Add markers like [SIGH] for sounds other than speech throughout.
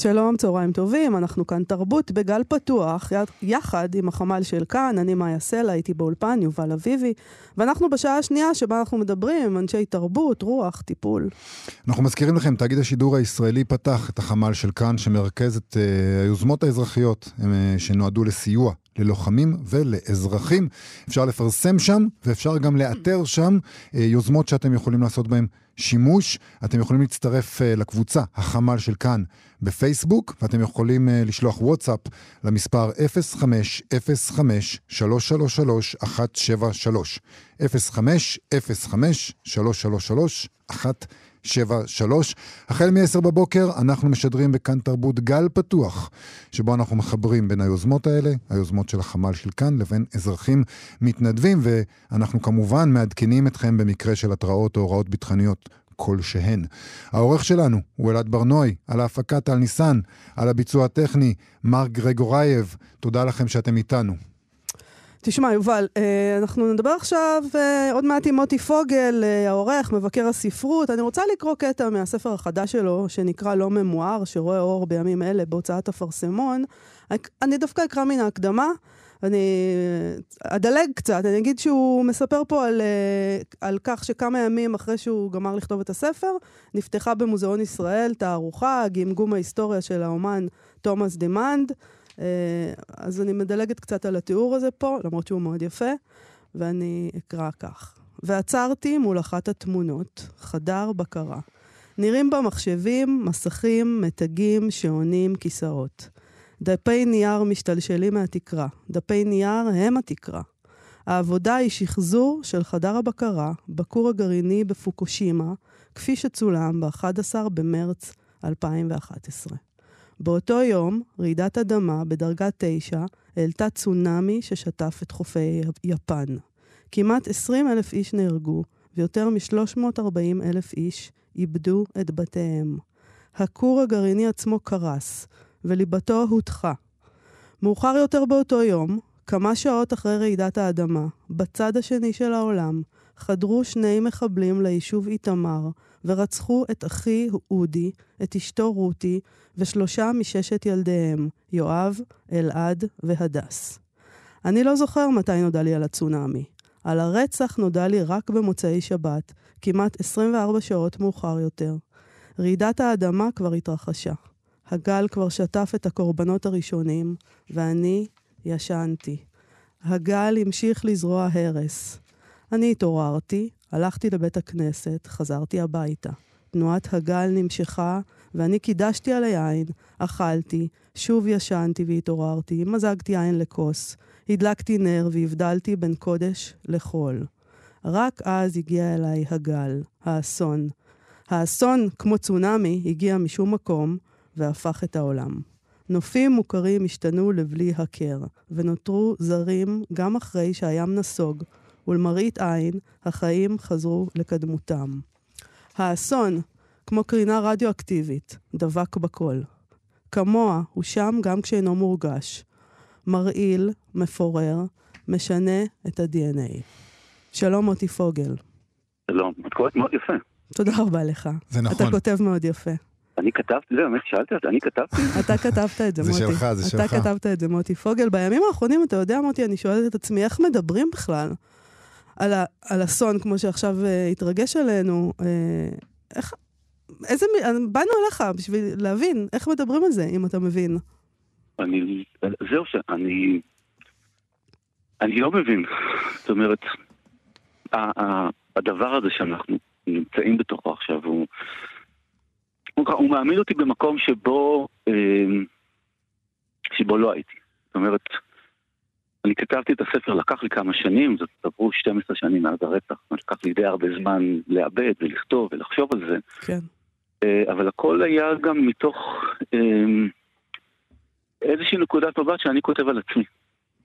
שלום, צהריים טובים, אנחנו כאן תרבות בגל פתוח, יחד עם החמ"ל של כאן, אני מאיה סלע, הייתי באולפן, יובל אביבי, ואנחנו בשעה השנייה שבה אנחנו מדברים אנשי תרבות, רוח, טיפול. אנחנו מזכירים לכם, תאגיד השידור הישראלי פתח את החמ"ל של כאן, שמרכז את uh, היוזמות האזרחיות uh, שנועדו לסיוע ללוחמים ולאזרחים. אפשר לפרסם שם, ואפשר גם לאתר שם uh, יוזמות שאתם יכולים לעשות בהן שימוש. אתם יכולים להצטרף uh, לקבוצה, החמ"ל של כאן, בפייסבוק, ואתם יכולים uh, לשלוח וואטסאפ למספר 05-05-333-173. 05-05-333-173. 73. החל מ-10 בבוקר אנחנו משדרים בכאן תרבות גל פתוח, שבו אנחנו מחברים בין היוזמות האלה, היוזמות של החמ"ל של כאן, לבין אזרחים מתנדבים, ואנחנו כמובן מעדכנים אתכם במקרה של התראות או הוראות ביטחוניות כלשהן. העורך שלנו הוא אלעד ברנועי, על ההפקה טל ניסן, על הביצוע הטכני, מר גרגורייב. תודה לכם שאתם איתנו. תשמע, יובל, אה, אנחנו נדבר עכשיו אה, עוד מעט עם מוטי פוגל, אה, העורך, מבקר הספרות. אני רוצה לקרוא קטע מהספר החדש שלו, שנקרא לא ממואר, שרואה אור בימים אלה בהוצאת אפרסמון. אני דווקא אקרא מן ההקדמה. אני אדלג קצת, אני אגיד שהוא מספר פה על, על כך שכמה ימים אחרי שהוא גמר לכתוב את הספר, נפתחה במוזיאון ישראל תערוכה, גמגום ההיסטוריה של האומן תומאס. אה, אז אני מדלגת קצת על התיאור הזה פה, למרות שהוא מאוד יפה, ואני אקרא כך. ועצרתי מול אחת התמונות, חדר בקרה. נראים בה מחשבים, מסכים, מתגים, שעונים, כיסאות. דפי נייר משתלשלים מהתקרה. דפי נייר הם התקרה. העבודה היא שחזור של חדר הבקרה בכור הגרעיני בפוקושימה, כפי שצולם ב-11 במרץ 2011. באותו יום, רעידת אדמה בדרגה 9 העלתה צונאמי ששטף את חופי יפן. כמעט 20 אלף איש נהרגו, ויותר מ-340 אלף איש איבדו את בתיהם. הכור הגרעיני עצמו קרס, וליבתו הותחה. מאוחר יותר באותו יום, כמה שעות אחרי רעידת האדמה, בצד השני של העולם, חדרו שני מחבלים ליישוב איתמר, ורצחו את אחי אודי, את אשתו רותי, ושלושה מששת ילדיהם, יואב, אלעד והדס. אני לא זוכר מתי נודע לי על הצונאמי. על הרצח נודע לי רק במוצאי שבת, כמעט 24 שעות מאוחר יותר. רעידת האדמה כבר התרחשה. הגל כבר שטף את הקורבנות הראשונים, ואני ישנתי. הגל המשיך לזרוע הרס. אני התעוררתי, הלכתי לבית הכנסת, חזרתי הביתה. תנועת הגל נמשכה, ואני קידשתי על היין, אכלתי, שוב ישנתי והתעוררתי, מזגתי יין לכוס, הדלקתי נר והבדלתי בין קודש לחול. רק אז הגיע אליי הגל, האסון. האסון, כמו צונאמי, הגיע משום מקום והפך את העולם. נופים מוכרים השתנו לבלי הכר, ונותרו זרים גם אחרי שהים נסוג, ולמראית עין, החיים חזרו לקדמותם. האסון, כמו קרינה רדיואקטיבית, דבק בכל. כמוה הוא שם גם כשאינו מורגש. מרעיל, מפורר, משנה את ה-DNA. שלום, מוטי פוגל. שלום, את קוראת מאוד יפה. תודה רבה לך. זה נכון. אתה כותב מאוד יפה. אני כתבתי, זה באמת שאלתי אותי, אני כתבתי? [LAUGHS] אתה כתבת את זה, מוטי. זה שלך, זה שלך. אתה כתבת את זה, מוטי פוגל. בימים האחרונים, אתה יודע, מוטי, אני שואלת את עצמי, איך מדברים בכלל על, ה, על אסון כמו שעכשיו uh, התרגש עלינו? Uh, איך, איזה, באנו אליך בשביל להבין איך מדברים על זה, אם אתה מבין. אני, זהו שאני, אני לא מבין. זאת אומרת, הדבר הזה שאנחנו נמצאים בתוכו עכשיו, הוא, הוא, הוא מעמיד אותי במקום שבו, אה, שבו לא הייתי. זאת אומרת, אני כתבתי את הספר, לקח לי כמה שנים, זאת עברו 12 שנים מאז הרצח, לקח לי די הרבה זמן לעבד ולכתוב ולחשוב על זה. כן. אה, אבל הכל היה גם מתוך אה, איזושהי נקודת מבט שאני כותב על עצמי.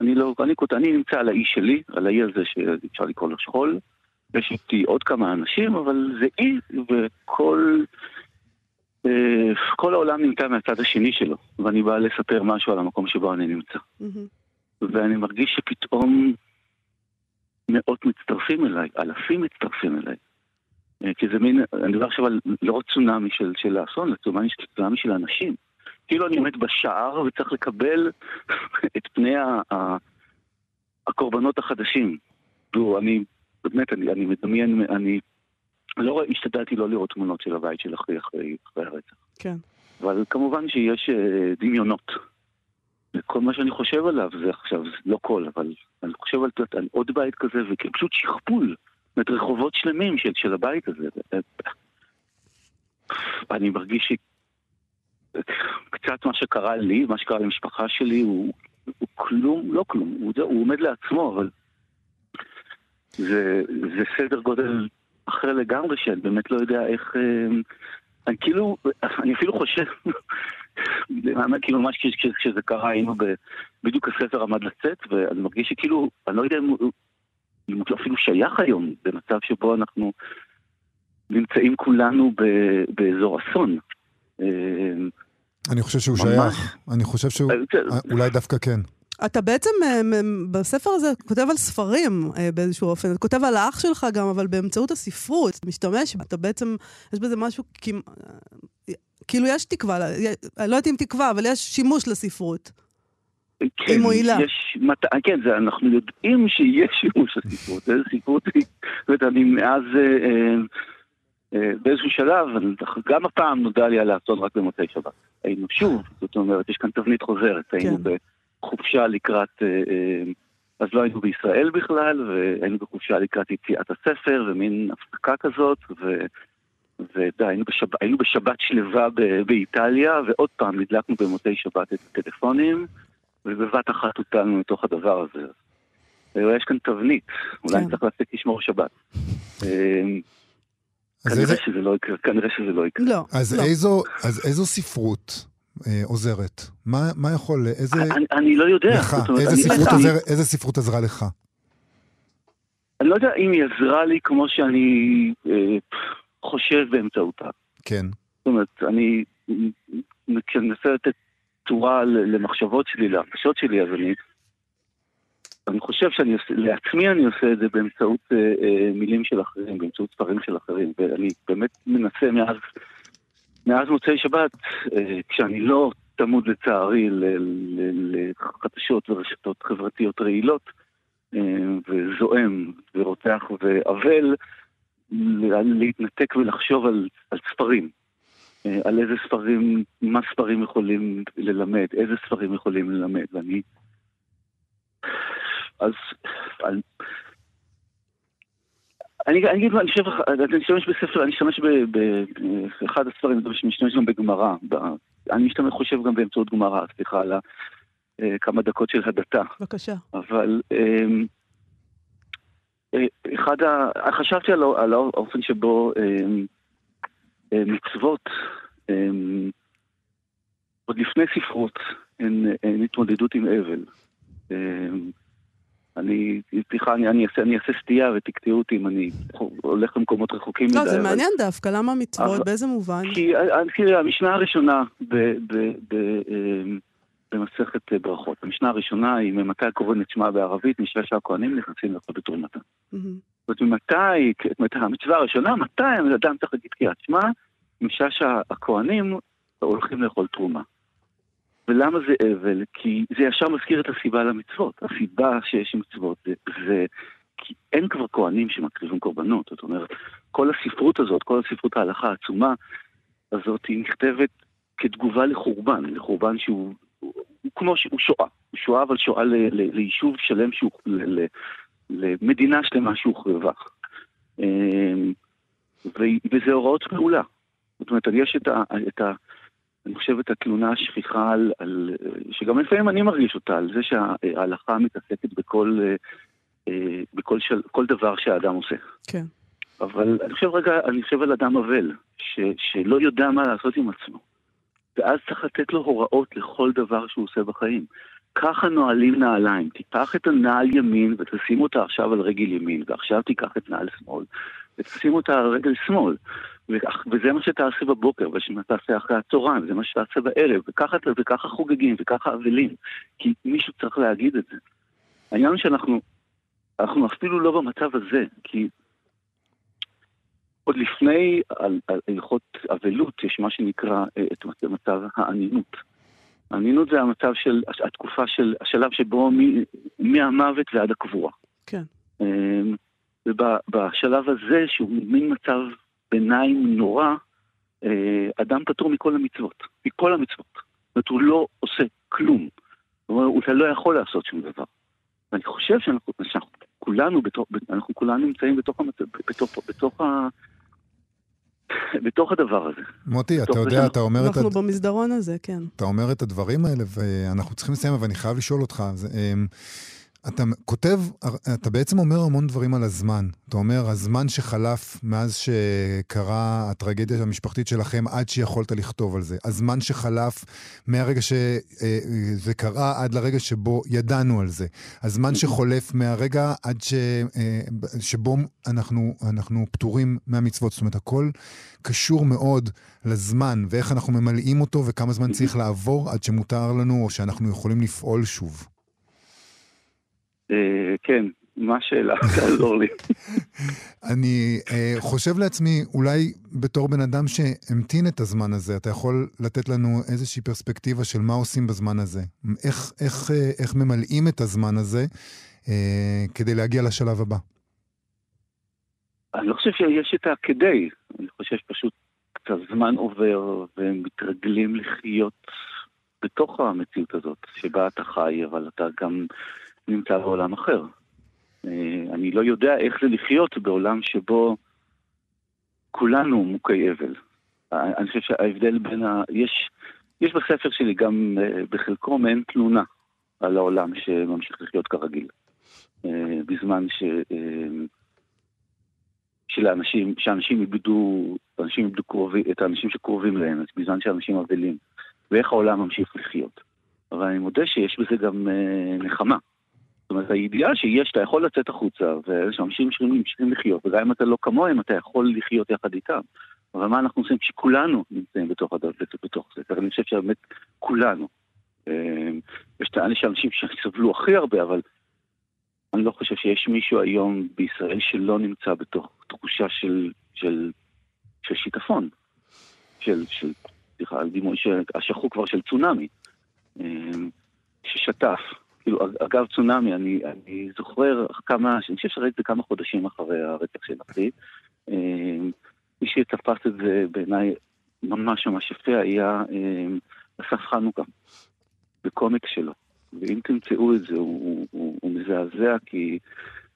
אני לא, אני כותב, אני נמצא על האי שלי, על האי הזה שאפשר לקרוא לו שכול. יש איתי עוד כמה אנשים, אבל זה אי, וכל אה, כל העולם נמצא מהצד השני שלו, ואני בא לספר משהו על המקום שבו אני נמצא. Mm-hmm. ואני מרגיש שפתאום מאות מצטרפים אליי, אלפים מצטרפים אליי. אה, כי זה מין, אני מדבר עכשיו על לא רק צונאמי של, של האסון, אלא צונאמי, צונאמי של אנשים. כאילו אני עומד בשער וצריך לקבל [LAUGHS] את פני ה, ה, הקורבנות החדשים. תראו, אני, באמת, אני, אני מדמיין, אני לא השתדלתי לא לראות תמונות של הבית של אחרי, אחרי, אחרי הרצח. כן. אבל כמובן שיש uh, דמיונות. וכל מה שאני חושב עליו זה עכשיו, לא כל, אבל אני חושב על, על עוד בית כזה, ופשוט שכפול. זאת רחובות שלמים של, של הבית הזה. אני מרגיש שקצת מה שקרה לי, מה שקרה למשפחה שלי, הוא, הוא כלום, לא כלום, הוא, הוא עומד לעצמו, אבל זה, זה סדר גודל אחר לגמרי, שאני באמת לא יודע איך... אה, אני כאילו, אני אפילו חושב, כאילו ממש כשזה קרה היינו בדיוק הספר עמד לצאת, ואני מרגיש שכאילו, אני לא יודע אם הוא, אם הוא אפילו שייך היום, במצב שבו אנחנו נמצאים כולנו באזור אסון. אה, אני חושב שהוא שייך, אני חושב שהוא, אה, אולי דווקא כן. אתה בעצם אה, בספר הזה כותב על ספרים אה, באיזשהו אופן. אתה כותב על האח שלך גם, אבל באמצעות הספרות. אתה משתמש, אתה בעצם, יש בזה משהו כאילו יש תקווה, אני לא יודעת אם תקווה, אבל יש שימוש לספרות. כן, היא מועילה. יש, מת, כן, זה, אנחנו יודעים שיש שימוש לספרות. איזה ספרות היא, זאת אומרת, אני מאז, אה, אה, באיזשהו שלב, גם הפעם נודע לי על האסון רק במוצאי שבת. היינו שוב, זאת אומרת, יש כאן תבנית חוזרת. היינו כן. בחופשה לקראת, אה, אה, אז לא היינו בישראל בכלל, והיינו בחופשה לקראת יציאת הספר, ומין הפסקה כזאת, ו... ודי, היינו, בשב... היינו בשבת שלווה ב... באיטליה, ועוד פעם הדלקנו במוצאי שבת את הטלפונים, ובבת אחת הוטלנו לתוך הדבר הזה. יש כאן תבנית, אולי כן. צריך להפסיק לשמור שבת. אה, כנראה איזה... שזה לא יקרה, כנראה שזה לא יקרה. לא, אז, לא. איזו, אז איזו ספרות אה, עוזרת? מה, מה יכול, איזה... אני, אני לא יודע. לך, אומרת, איזה, אני, ספרות אני, עוזר, איזה ספרות עזרה לך? אני לא יודע אם היא עזרה לי כמו שאני אה, חושב באמצעותה. כן. זאת אומרת, אני, מנסה לתת צורה למחשבות שלי, להרגשות שלי, אז אני... אני חושב שאני עושה, לעצמי אני עושה את זה באמצעות אה, אה, מילים של אחרים, באמצעות ספרים של אחרים, ואני באמת מנסה מאז מאז מוצאי שבת, אה, כשאני לא תמוד לצערי לחדשות ורשתות חברתיות רעילות, אה, וזועם ורותח ואבל, להתנתק ולחשוב על, על ספרים. אה, על איזה ספרים, מה ספרים יכולים ללמד, איזה ספרים יכולים ללמד, ואני... אז על, אני אגיד, אני חושב, אני אשתמש בספר, אני אשתמש באחד הספרים, אני משתמש גם בגמרא. אני משתמש, חושב גם באמצעות גמרא, סליחה, על אה, כמה דקות של הדתה. בבקשה. אבל אה, אחד ה... חשבתי על האופן שבו אה, מצוות, עוד לפני ספרות, הן התמודדות עם אבל. אני, סליחה, אני, אני, אעשה, אני אעשה סטייה ותקטעו אותי אם אני הולך למקומות רחוקים לא, מדי. לא, זה אבל... מעניין דווקא, למה מצוות? באיזה מובן? כי, תראי, המשנה הראשונה ב, ב, ב, אמ, במסכת ברכות, המשנה הראשונה היא ממתי הקוראים את שמה בערבית, משעה שהכוהנים נכנסים לאכול בתרומתה. זאת אומרת, ממתי, המצווה הראשונה, מתי אדם צריך להגיד קריאת שמע, משעה שהכוהנים הולכים לאכול תרומה. ולמה זה אבל? כי זה ישר מזכיר את הסיבה למצוות. הסיבה שיש מצוות זה, זה כי אין כבר כהנים שמקריבים קורבנות. זאת אומרת, כל הספרות הזאת, כל הספרות ההלכה העצומה הזאת, היא נכתבת כתגובה לחורבן, לחורבן שהוא הוא, כמו שהוא שואה. הוא שואה, אבל שואה ל, ל, ליישוב שלם, שהוא, ל, ל, למדינה שלמה שהוחרבה. אמ, וזה הוראות פעולה. זאת אומרת, יש את ה... את ה אני חושב את התלונה השכיחה על, על... שגם לפעמים אני מרגיש אותה, על זה שההלכה מתעסקת בכל, אה, בכל של, כל דבר שהאדם עושה. כן. אבל אני חושב רגע, אני חושב על אדם אבל, ש, שלא יודע מה לעשות עם עצמו. ואז צריך לתת לו הוראות לכל דבר שהוא עושה בחיים. ככה נועלים נעליים, תיקח את הנעל ימין ותשים אותה עכשיו על רגל ימין, ועכשיו תיקח את נעל שמאל ותשים אותה על רגל שמאל. וזה מה שתעשה בבוקר, וזה מה שתעשה אחרי הצהריים, וזה מה שתעשה בערב, וככה, וככה חוגגים, וככה אבלים, כי מישהו צריך להגיד את זה. העניין שאנחנו אנחנו אפילו לא במצב הזה, כי עוד לפני הלכות אבלות יש מה שנקרא אה, את מצב האנינות. האנינות זה המצב של, התקופה של, השלב שבו מהמוות ועד הקבורה. כן. אמ, ובשלב הזה, שהוא מין מצב ביניים נורא, אה, אדם פטור מכל המצוות, מכל המצוות. זאת אומרת, הוא לא עושה כלום. הוא לא יכול לעשות שום דבר. ואני חושב שאנחנו, שאנחנו כולנו, בתוך, אנחנו כולנו נמצאים בתוך, בתוך, בתוך. בתוך הדבר הזה. מוטי, אתה יודע, אתה אומר את... אנחנו במסדרון הזה, כן. אתה אומר את הדברים האלה, ואנחנו צריכים לסיים, אבל אני חייב לשאול אותך. זה, אמ, אתה כותב, אתה בעצם אומר המון דברים על הזמן. אתה אומר, הזמן שחלף מאז שקרה הטרגדיה המשפחתית שלכם עד שיכולת לכתוב על זה. הזמן שחלף מהרגע שזה קרה עד לרגע שבו ידענו על זה. הזמן שחולף מהרגע עד ש, שבו אנחנו, אנחנו פטורים מהמצוות. זאת אומרת, הכל קשור מאוד לזמן ואיך אנחנו ממלאים אותו וכמה זמן צריך לעבור עד שמותר לנו או שאנחנו יכולים לפעול שוב. אה, כן, מה השאלה? [LAUGHS] תעזור לי. אני uh, חושב לעצמי, אולי בתור בן אדם שהמתין את הזמן הזה, אתה יכול לתת לנו איזושהי פרספקטיבה של מה עושים בזמן הזה. איך, איך, uh, איך ממלאים את הזמן הזה uh, כדי להגיע לשלב הבא? אני לא חושב שיש את הכדי, אני חושב שפשוט קצת זמן עובר ומתרגלים לחיות בתוך המציאות הזאת, שבה אתה חי, אבל אתה גם... נמצא בעולם אחר. אה, אני לא יודע איך זה לחיות בעולם שבו כולנו מוכי אבל. אה, אני חושב שההבדל בין ה... יש, יש בספר שלי גם אה, בחלקו מעין תלונה על העולם שממשיך לחיות כרגיל. בזמן ש... שלאנשים, שאנשים איבדו, אנשים איבדו קרובי, את האנשים שקרובים להם, בזמן שאנשים אבלים, ואיך העולם ממשיך לחיות. אבל אני מודה שיש בזה גם נחמה. אומרת, הידיעה שיש, אתה יכול לצאת החוצה, ושאנשים ממשיכים לחיות, וגם אם אתה לא כמוהם, אתה יכול לחיות יחד איתם. אבל מה אנחנו עושים כשכולנו נמצאים בתוך, בתוך זה? אני חושב שבאמת כולנו. אה, יש טענה שאנשים שסבלו הכי הרבה, אבל אני לא חושב שיש מישהו היום בישראל שלא נמצא בתוך תחושה של, של, של שיטפון. של, של, סליחה, על דימוי השכחו כבר של צונאמי, אה, ששטף. כאילו, אגב צונאמי, אני, אני זוכר כמה, אני חושב שראיתי כמה חודשים אחרי הרצח של אחי. אה, מי שתפס את זה בעיניי ממש ממש יפה היה אה, אסף חנוכה, בקומיקס שלו. ואם תמצאו את זה, הוא, הוא, הוא, הוא מזעזע כי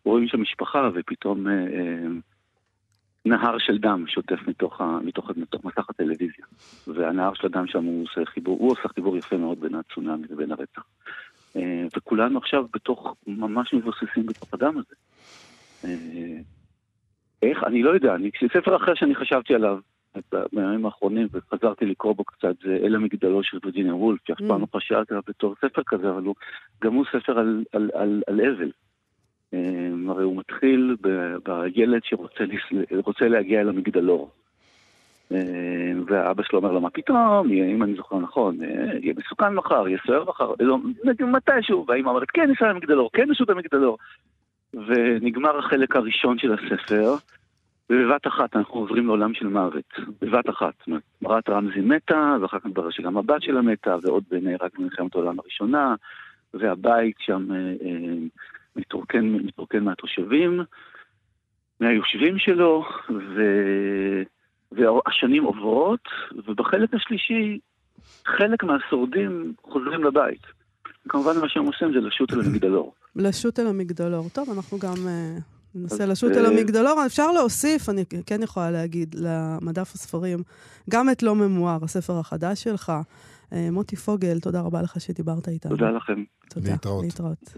רואים שם משפחה ופתאום אה, אה, נהר של דם שוטף מתוך, ה, מתוך, מתוך מסך הטלוויזיה. והנהר של הדם שם הוא עושה חיבור, הוא עושה חיבור יפה מאוד בין הצונאמי לבין הרצח. אה, וכולנו עכשיו בתוך, ממש מבוססים בתוך הדם הזה. אה, איך? אני לא יודע. אני, ספר אחר שאני חשבתי עליו בימים האחרונים וחזרתי לקרוא בו קצת זה אל המגדלו של וירג'יניה וולף, שאף פעם לא mm. חשבתי עליו בתור ספר כזה, אבל הוא, גם הוא ספר על, על, על, על אבל. אה, הרי הוא מתחיל בילד שרוצה להגיע אל המגדלור. אה, והאבא שלו אומר לו, מה פתאום, אם אני זוכר נכון, אה, יהיה מסוכן מחר, יהיה סוער מחר, לא, מתישהו, והאמא אומרת, כן, ניסע למגדלור, כן, ניסו את המגדלור. ונגמר החלק הראשון של הספר, ובבת אחת אנחנו עוברים לעולם של מוות, בבת אחת. מרת רמזי מתה, ואחר כך מתברר שגם הבת שלה מתה, ועוד נהרג במלחמת העולם הראשונה, והבית שם אה, מתרוקן, מתרוקן מהתושבים, מהיושבים שלו, ו... והשנים עוברות, ובחלק השלישי, חלק מהשורדים חוזרים לבית. כמובן מה שהם עושים זה לשוט אל המגדלור. לשוט אל המגדלור. טוב, אנחנו גם uh, ננסה לשוט אל אה, המגדלור. אפשר להוסיף, אני כן יכולה להגיד, למדף הספרים, גם את לא ממואר, הספר החדש שלך. Uh, מוטי פוגל, תודה רבה לך שדיברת איתנו. תודה לכם. תודה. להתראות. להתראות.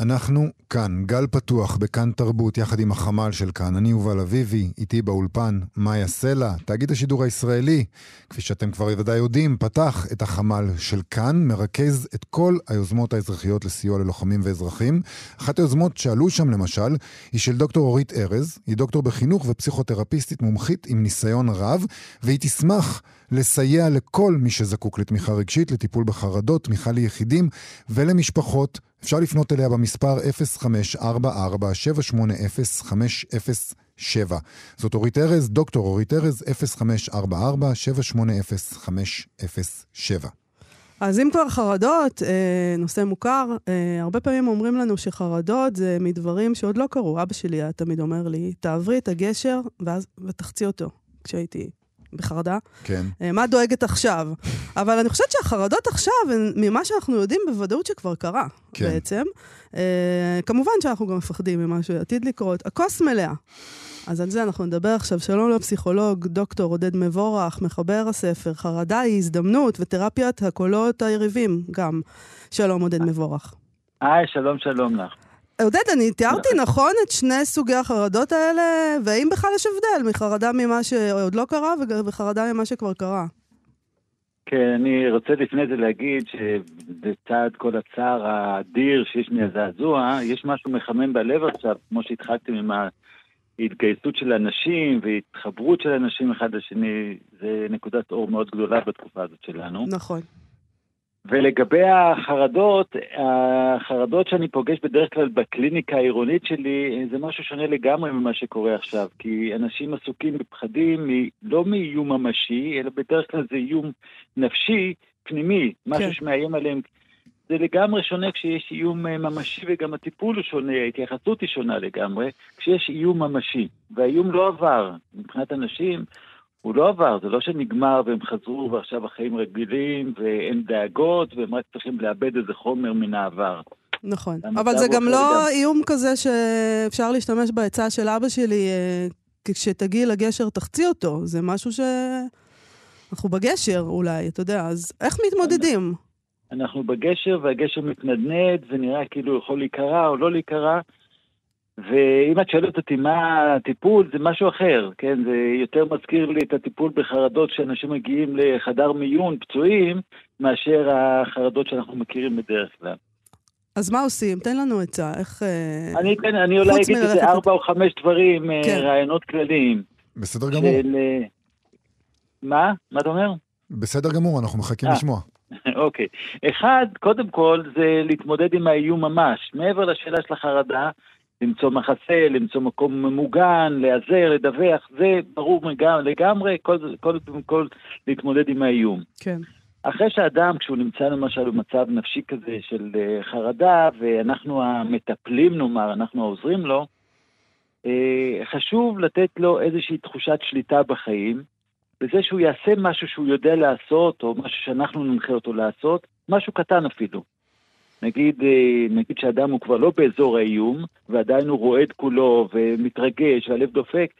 אנחנו כאן, גל פתוח בכאן תרבות, יחד עם החמ"ל של כאן. אני יובל אביבי, איתי באולפן, מאיה סלע, תאגיד השידור הישראלי, כפי שאתם כבר ודאי יודעים, פתח את החמ"ל של כאן, מרכז את כל היוזמות האזרחיות לסיוע ללוחמים ואזרחים. אחת היוזמות שעלו שם למשל, היא של דוקטור אורית ארז, היא דוקטור בחינוך ופסיכותרפיסטית מומחית עם ניסיון רב, והיא תשמח לסייע לכל מי שזקוק לתמיכה רגשית, לטיפול בחרדות, תמיכה ליחידים ולמשפחות. אפשר לפנות אליה במספר 0544-780-507. זאת אורית ארז, דוקטור אורית ארז, 0544-780-507. אז אם כבר חרדות, אה, נושא מוכר, אה, הרבה פעמים אומרים לנו שחרדות זה מדברים שעוד לא קרו. אבא שלי היה תמיד אומר לי, תעברי את הגשר ואז, ותחצי אותו, כשהייתי בחרדה. כן. אה, מה דואגת עכשיו? [LAUGHS] אבל אני חושבת שהחרדות עכשיו הן ממה שאנחנו יודעים בוודאות שכבר קרה, כן. בעצם. אה, כמובן שאנחנו גם מפחדים ממה שעתיד לקרות. הכוס מלאה. אז על זה אנחנו נדבר עכשיו. שלום לפסיכולוג, דוקטור עודד מבורך, מחבר הספר, חרדה היא הזדמנות ותרפיית הקולות היריבים גם. שלום עודד מבורך. היי, שלום, שלום לך. עודד, אני תיארתי נכון את שני סוגי החרדות האלה, והאם בכלל יש הבדל מחרדה ממה שעוד לא קרה וחרדה ממה שכבר קרה? כן, אני רוצה לפני זה להגיד שבצד כל הצער האדיר שיש מהזעזוע, יש משהו מחמם בלב עכשיו, כמו שהתחלתם עם ההתגייסות של אנשים והתחברות של אנשים אחד לשני, זה נקודת אור מאוד גדולה בתקופה הזאת שלנו. נכון. ולגבי החרדות, החרדות שאני פוגש בדרך כלל בקליניקה העירונית שלי, זה משהו שונה לגמרי ממה שקורה עכשיו, כי אנשים עסוקים בפחדים לא מאיום ממשי, אלא בדרך כלל זה איום נפשי, פנימי, משהו כן. שמאיים עליהם. זה לגמרי שונה כשיש איום אה, ממשי וגם הטיפול הוא שונה, ההתייחסות היא שונה לגמרי, כשיש איום ממשי, והאיום לא עבר. מבחינת אנשים, הוא לא עבר, זה לא שנגמר והם חזרו ועכשיו החיים רגילים ואין דאגות והם רק צריכים לאבד איזה חומר מן העבר. נכון. אבל זה גם לא לגמרי. איום כזה שאפשר להשתמש בעצה של אבא שלי, אה, כשתגיעי לגשר תחצי אותו. זה משהו ש... אנחנו בגשר אולי, אתה יודע, אז איך מתמודדים? אנחנו בגשר והגשר מתנדנד ונראה כאילו יכול להיקרע או לא להיקרע. ואם את שואלת אותי מה הטיפול, זה משהו אחר, כן? זה יותר מזכיר לי את הטיפול בחרדות שאנשים מגיעים לחדר מיון פצועים, מאשר החרדות שאנחנו מכירים בדרך כלל. אז מה עושים? תן לנו עצה, איך... אה, אני, כן, אני אולי אגיד איזה ארבע או חמש דברים, כן. כן. רעיונות כלליים. בסדר גמור. של... אה, מה? מה אתה אומר? בסדר גמור, אנחנו מחכים אה. לשמוע. [LAUGHS] אוקיי. אחד, קודם כל, זה להתמודד עם האיום ממש. מעבר לשאלה של החרדה, למצוא מחסה, למצוא מקום ממוגן, להיעזר, לדווח, זה ברור לגמרי, קודם כל, כל, כל להתמודד עם האיום. כן. אחרי שאדם, כשהוא נמצא למשל במצב נפשי כזה של אה, חרדה, ואנחנו המטפלים נאמר, אנחנו העוזרים לו, אה, חשוב לתת לו איזושהי תחושת שליטה בחיים, בזה שהוא יעשה משהו שהוא יודע לעשות, או משהו שאנחנו ננחה אותו לעשות, משהו קטן אפילו. נגיד, אה, נגיד שאדם הוא כבר לא באזור האיום, ועדיין הוא רועד כולו ומתרגש והלב דופק,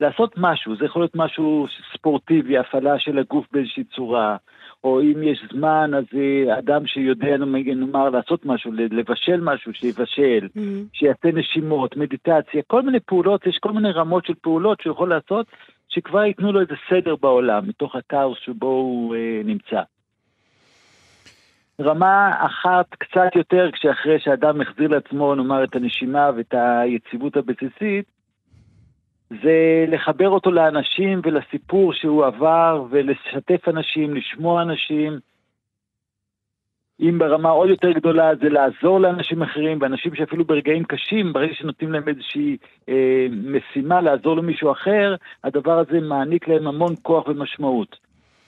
לעשות משהו, זה יכול להיות משהו ספורטיבי, הפעלה של הגוף באיזושהי צורה, או אם יש זמן, אז אה, אדם שיודע, נאמר, לעשות משהו, לבשל משהו, שיבשל, Mhm. שיעשה נשימות, מדיטציה, כל מיני פעולות, יש כל מיני רמות של פעולות שהוא יכול לעשות, שכבר ייתנו לו איזה סדר בעולם, מתוך הכאוס שבו הוא אה, נמצא. רמה אחת קצת יותר, כשאחרי שאדם החזיר לעצמו, נאמר, את הנשימה ואת היציבות הבסיסית, זה לחבר אותו לאנשים ולסיפור שהוא עבר, ולשתף אנשים, לשמוע אנשים. אם ברמה עוד יותר גדולה זה לעזור לאנשים אחרים, ואנשים שאפילו ברגעים קשים, ברגע שנותנים להם איזושהי אה, משימה לעזור למישהו אחר, הדבר הזה מעניק להם המון כוח ומשמעות.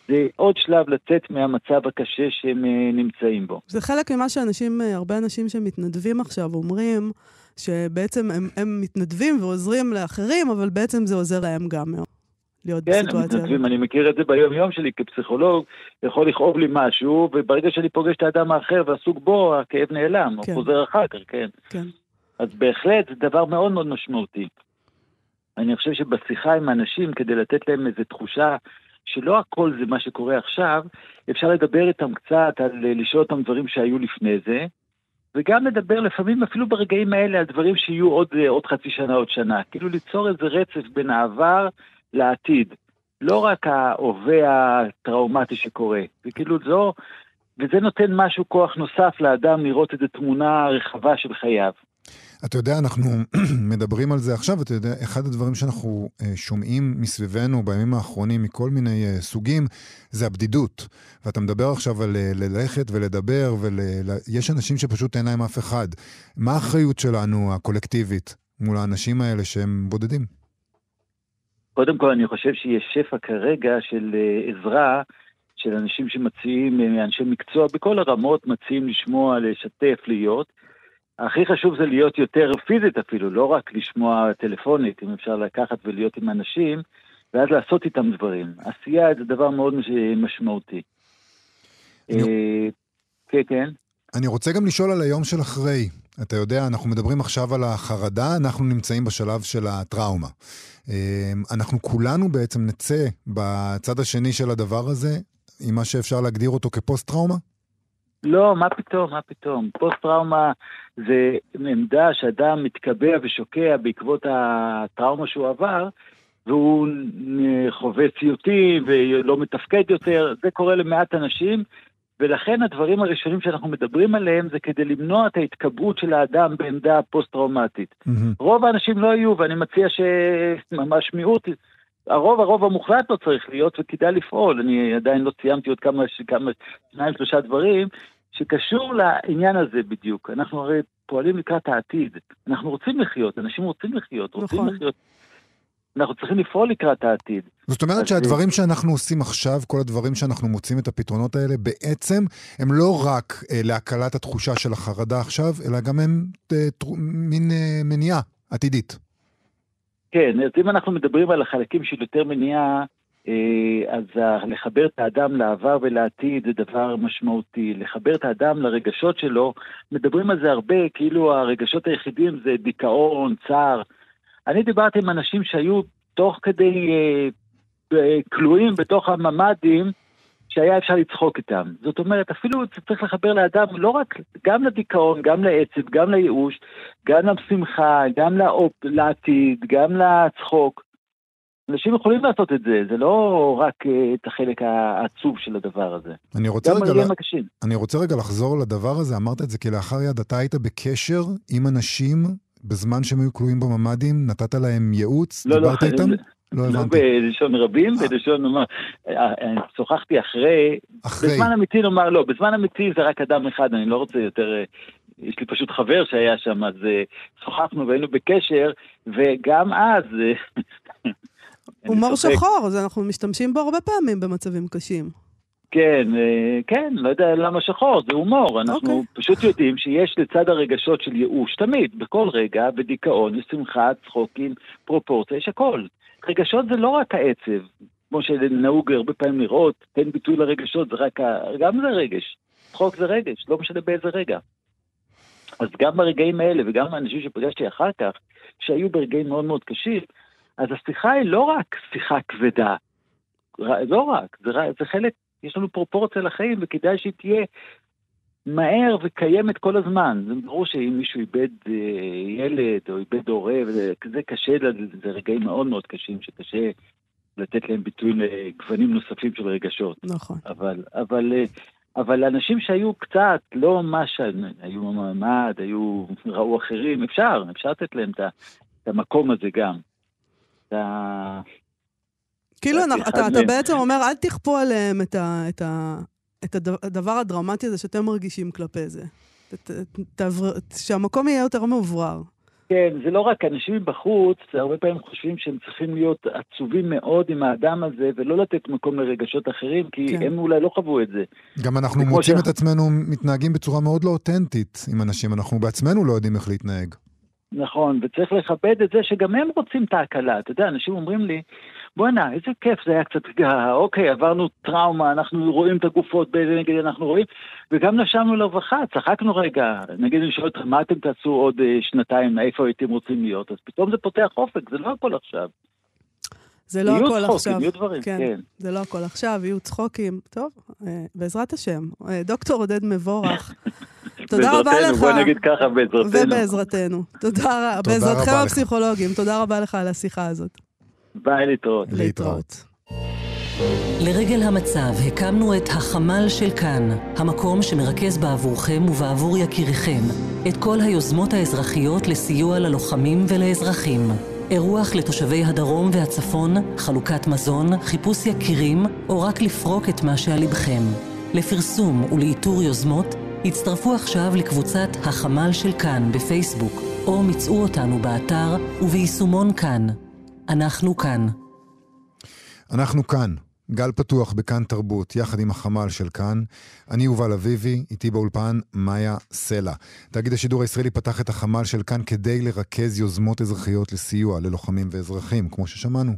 זה עוד שלב לצאת מהמצב הקשה שהם אה, נמצאים בו. זה חלק ממה שאנשים, אה, הרבה אנשים שמתנדבים עכשיו אומרים, שבעצם הם, הם מתנדבים ועוזרים לאחרים, אבל בעצם זה עוזר להם גם מאוד. להיות כן, בסיטואציה הזאת. מתנדבים, אני מכיר את זה ביום-יום שלי כפסיכולוג, יכול לכאוב לי משהו, וברגע שאני פוגש את האדם האחר ועסוק בו, הכאב נעלם, כן. הוא חוזר אחר כך, כן. כן. אז בהחלט זה דבר מאוד מאוד משמעותי. אני חושב שבשיחה עם האנשים, כדי לתת להם איזו תחושה שלא הכל זה מה שקורה עכשיו, אפשר לדבר איתם קצת, על לשאול אותם דברים שהיו לפני זה, וגם לדבר לפעמים אפילו ברגעים האלה על דברים שיהיו עוד, אה, עוד חצי שנה, עוד שנה. כאילו ליצור איזה רצף בין העבר לעתיד. לא רק ההווה הטראומטי שקורה. וכאילו זו, וזה נותן משהו, כוח נוסף לאדם לראות איזו תמונה רחבה של חייו. אתה יודע, אנחנו [CLEARS THROAT] מדברים על זה עכשיו, אתה יודע, אחד הדברים שאנחנו אה, שומעים מסביבנו בימים האחרונים מכל מיני אה, סוגים, זה הבדידות. ואתה מדבר עכשיו על אה, ללכת ולדבר, ויש ול... אנשים שפשוט אין להם אף אחד. מה האחריות שלנו, הקולקטיבית, מול האנשים האלה שהם בודדים? קודם כל, אני חושב שיש שפע כרגע של עזרה. של אנשים שמציעים, אנשי מקצוע בכל הרמות, מציעים לשמוע, לשתף, להיות. הכי חשוב זה להיות יותר פיזית אפילו, לא רק לשמוע טלפונית, אם אפשר לקחת ולהיות עם אנשים, ואז לעשות איתם דברים. עשייה זה דבר מאוד משמעותי. אה, כן, כן. אני רוצה גם לשאול על היום של אחרי. אתה יודע, אנחנו מדברים עכשיו על החרדה, אנחנו נמצאים בשלב של הטראומה. אה, אנחנו כולנו בעצם נצא בצד השני של הדבר הזה, עם מה שאפשר להגדיר אותו כפוסט-טראומה? לא, מה פתאום, מה פתאום. פוסט-טראומה זה עמדה שאדם מתקבע ושוקע בעקבות הטראומה שהוא עבר, והוא חווה ציוטים ולא מתפקד יותר, זה קורה למעט אנשים, ולכן הדברים הראשונים שאנחנו מדברים עליהם זה כדי למנוע את ההתקבעות של האדם בעמדה פוסט-טראומטית. Mm-hmm. רוב האנשים לא יהיו, ואני מציע שממש מיעוט, הרוב, הרוב המוחלט לא צריך להיות, וכדאי לפעול. אני עדיין לא סיימתי עוד כמה, כמה שניים, שלושה דברים, שקשור לעניין הזה בדיוק. אנחנו הרי פועלים לקראת העתיד. אנחנו רוצים לחיות, אנשים רוצים לחיות, רוצים נכון. לחיות. אנחנו צריכים לפעול לקראת העתיד. זאת אומרת שהדברים שאנחנו עושים עכשיו, כל הדברים שאנחנו מוצאים את הפתרונות האלה, בעצם הם לא רק אה, להקלת התחושה של החרדה עכשיו, אלא גם הם אה, תר... מין אה, מניעה עתידית. כן, אז אם אנחנו מדברים על החלקים של יותר מניעה, אז לחבר את האדם לעבר ולעתיד זה דבר משמעותי. לחבר את האדם לרגשות שלו, מדברים על זה הרבה, כאילו הרגשות היחידים זה דיכאון, צער. אני דיברתי עם אנשים שהיו תוך כדי אה, אה, כלואים בתוך הממ"דים, שהיה אפשר לצחוק איתם. זאת אומרת, אפילו צריך לחבר לאדם לא רק, גם לדיכאון, גם לעצב, גם לייאוש, גם לשמחה, גם לעתיד, גם לצחוק. אנשים יכולים לעשות את זה, זה לא רק uh, את החלק העצוב של הדבר הזה. אני רוצה, רגע, לה... אני רוצה רגע לחזור לדבר הזה, אמרת את זה כלאחר יד, אתה היית בקשר עם אנשים בזמן שהם היו כלואים בממ"דים, נתת להם ייעוץ, לא, לא דיברת לא, איתם? לא הבנתי. לא בלשון רבים, אה. בלשון נאמר, אה, שוחחתי אחרי, אחרי, בזמן אמיתי נאמר לא, בזמן אמיתי זה רק אדם אחד, אני לא רוצה יותר, יש לי פשוט חבר שהיה שם, אז שוחחנו והיינו בקשר, וגם אז הומור שחור, אז אנחנו משתמשים בו הרבה פעמים במצבים קשים. כן, אה, כן, לא יודע למה שחור, זה הומור. אנחנו okay. אוקיי. פשוט יודעים שיש לצד הרגשות של ייאוש, תמיד, בכל רגע, בדיכאון, בשמחה, צחוקים, פרופורציה, יש הכל. רגשות זה לא רק העצב, כמו שנהוג הרבה פעמים לראות, תן ביטוי לרגשות, זה רק ה... גם זה רגש. צחוק זה רגש, לא משנה באיזה רגע. אז גם ברגעים האלה, וגם האנשים שפגשתי אחר כך, שהיו ברגעים מאוד מאוד קשים, אז השיחה היא לא רק שיחה כבדה, לא רק, זה, זה חלק, יש לנו פרופורציה לחיים וכדאי שהיא תהיה מהר וקיימת כל הזמן. זה ברור שאם מישהו איבד אה, ילד או איבד הורה, וזה כזה קשה, זה רגעים מאוד מאוד קשים שקשה לתת להם ביטוי לגוונים נוספים של רגשות. נכון. אבל, אבל, אה, אבל אנשים שהיו קצת, לא מה שהיו במעמד, היו, ראו אחרים, אפשר, אפשר לתת להם את המקום הזה גם. אתה... כאילו, אתה, אתה בעצם אומר, אל תכפו עליהם את, ה, את, ה, את הדבר הדרמטי הזה שאתם מרגישים כלפי זה. ת, ת, שהמקום יהיה יותר מאוברר. כן, זה לא רק אנשים מבחוץ, הרבה פעמים חושבים שהם צריכים להיות עצובים מאוד עם האדם הזה, ולא לתת מקום לרגשות אחרים, כי כן. הם אולי לא חוו את זה. גם אנחנו מוצאים ש... את עצמנו מתנהגים בצורה מאוד לא אותנטית עם אנשים, אנחנו בעצמנו לא יודעים איך להתנהג. נכון, וצריך לכבד את זה שגם הם רוצים את ההקלה. אתה יודע, אנשים אומרים לי, בואנה, איזה כיף זה היה קצת, [LAUGHS] אוקיי, עברנו טראומה, אנחנו רואים את הגופות באיזה נגד אנחנו רואים, וגם נשמנו לרווחה, צחקנו רגע. נגיד אני שואל אתכם, מה אתם תעשו עוד אה, שנתיים, איפה הייתם רוצים להיות? אז פתאום זה פותח אופק, זה לא הכל עכשיו. זה לא הכל צחוקים, עכשיו. יהיו דברים, כן, כן. זה לא הכל עכשיו, יהיו צחוקים. טוב, אה, בעזרת השם. אה, דוקטור עודד מבורך. [LAUGHS] תודה רבה לך. בוא נגיד ככה, בעזרתנו. ובעזרתנו. תודה רבה. בעזרתכם הפסיכולוגים. תודה רבה לך על השיחה הזאת. ביי, להתראות. להתראות. לרגל המצב הקמנו את החמ"ל של כאן, המקום שמרכז בעבורכם ובעבור יקיריכם את כל היוזמות האזרחיות לסיוע ללוחמים ולאזרחים. אירוח לתושבי הדרום והצפון, חלוקת מזון, חיפוש יקירים, או רק לפרוק את מה שעל לבכם. לפרסום ולאיתור יוזמות, הצטרפו עכשיו לקבוצת החמ"ל של כאן בפייסבוק, או מצאו אותנו באתר וביישומון כאן. אנחנו כאן. אנחנו כאן. גל פתוח בכאן תרבות, יחד עם החמ"ל של כאן. אני יובל אביבי, איתי באולפן מאיה סלע. תאגיד השידור הישראלי פתח את החמ"ל של כאן כדי לרכז יוזמות אזרחיות לסיוע ללוחמים ואזרחים, כמו ששמענו.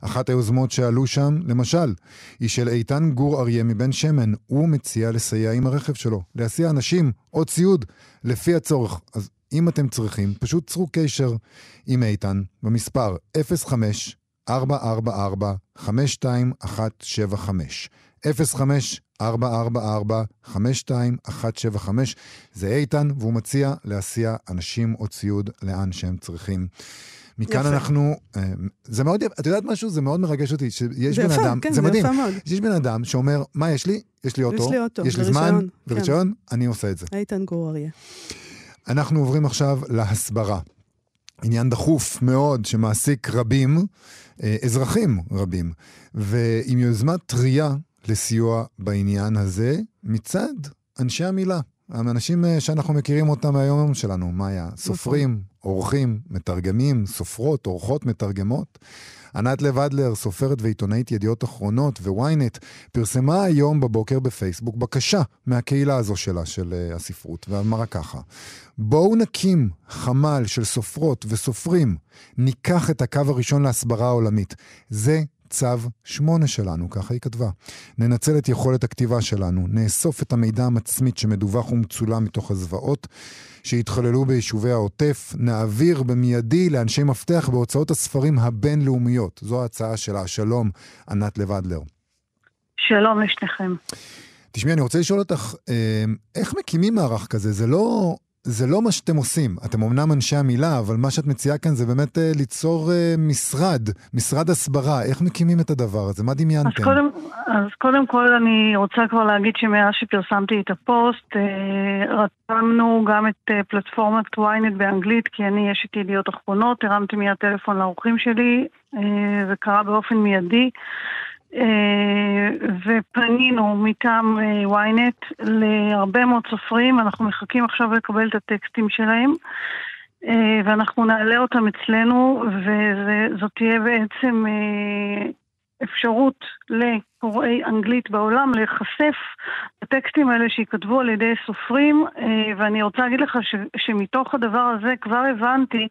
אחת היוזמות שעלו שם, למשל, היא של איתן גור אריה מבן שמן. הוא מציע לסייע עם הרכב שלו, להסיע אנשים או ציוד, לפי הצורך. אז אם אתם צריכים, פשוט צרו קשר עם איתן במספר 05 444-52175. 05-444-52175. זה איתן, והוא מציע להסיע אנשים או ציוד לאן שהם צריכים. מכאן יפה. אנחנו, אה, זה מאוד, את יודעת משהו? זה מאוד מרגש אותי, שיש בן יפה, אדם, כן, זה זה מדהים, מאוד. יש בן אדם שאומר, מה יש לי? יש לי אוטו, יש לי אוטו, יש לי ורישיון, זמן, כן. ורישיון, אני עושה את זה. איתן גור אריה. אנחנו עוברים עכשיו להסברה. עניין דחוף מאוד שמעסיק רבים, אזרחים רבים, ועם יוזמה טריה לסיוע בעניין הזה מצד אנשי המילה. האנשים אה, שאנחנו מכירים אותם מהיום שלנו, מה היה? סופרים, עורכים, מתרגמים, סופרות, עורכות, מתרגמות. ענת לב אדלר, סופרת ועיתונאית ידיעות אחרונות וויינט, פרסמה היום בבוקר בפייסבוק בקשה מהקהילה הזו שלה, של uh, הספרות, ואמרה ככה: בואו נקים חמ"ל של סופרות וסופרים, ניקח את הקו הראשון להסברה העולמית. זה צו שמונה שלנו, ככה היא כתבה. ננצל את יכולת הכתיבה שלנו, נאסוף את המידע המצמית שמדווח ומצולם מתוך הזוועות שהתחוללו ביישובי העוטף, נעביר במיידי לאנשי מפתח בהוצאות הספרים הבינלאומיות. זו ההצעה שלה. שלום, ענת לבדלר. שלום לשניכם. תשמעי, אני רוצה לשאול אותך, אה, איך מקימים מערך כזה? זה לא זה לא מה שאתם עושים. אתם אמנם אנשי המילה, אבל מה שאת מציעה כאן זה באמת uh, ליצור uh, משרד, משרד הסברה. איך מקימים את הדבר הזה? מה דמיינתם? אז קודם, אז קודם כל אני רוצה כבר להגיד שמאז שפרסמתי את הפוסט, uh, רתמנו גם את uh, פלטפורמת ynet באנגלית, כי אני יש את ידיעות אחרונות, הרמתי מיד טלפון לאורחים שלי, uh, זה קרה באופן מיידי. ופנינו מטעם ynet להרבה מאוד סופרים, אנחנו מחכים עכשיו לקבל את הטקסטים שלהם. ואנחנו נעלה אותם אצלנו, וזאת תהיה בעצם אפשרות לקוראי אנגלית בעולם להיחשף לטקסטים האלה שייכתבו על ידי סופרים, אה, ואני רוצה להגיד לך ש, שמתוך הדבר הזה כבר הבנתי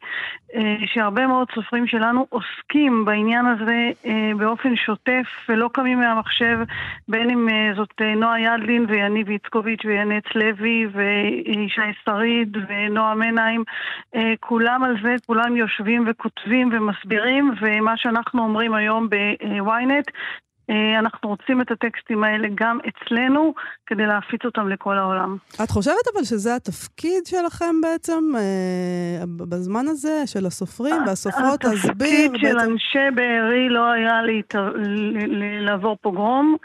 אה, שהרבה מאוד סופרים שלנו עוסקים בעניין הזה אה, באופן שוטף ולא קמים מהמחשב, בין אם זאת נועה ידלין ויניב איצקוביץ' וינץ לוי וישי שריד ונועה מנהיים, כולם על זה, כולם יושבים וכותבים ומסבירים, ומה שאנחנו אומרים היום ב-ynet אנחנו רוצים את הטקסטים האלה גם אצלנו, כדי להפיץ אותם לכל העולם. את חושבת אבל שזה התפקיד שלכם בעצם, אה, בזמן הזה, של הסופרים והסופרות, להסביר בעצם... התפקיד של אנשי בארי לא היה. לעבור פוגרום,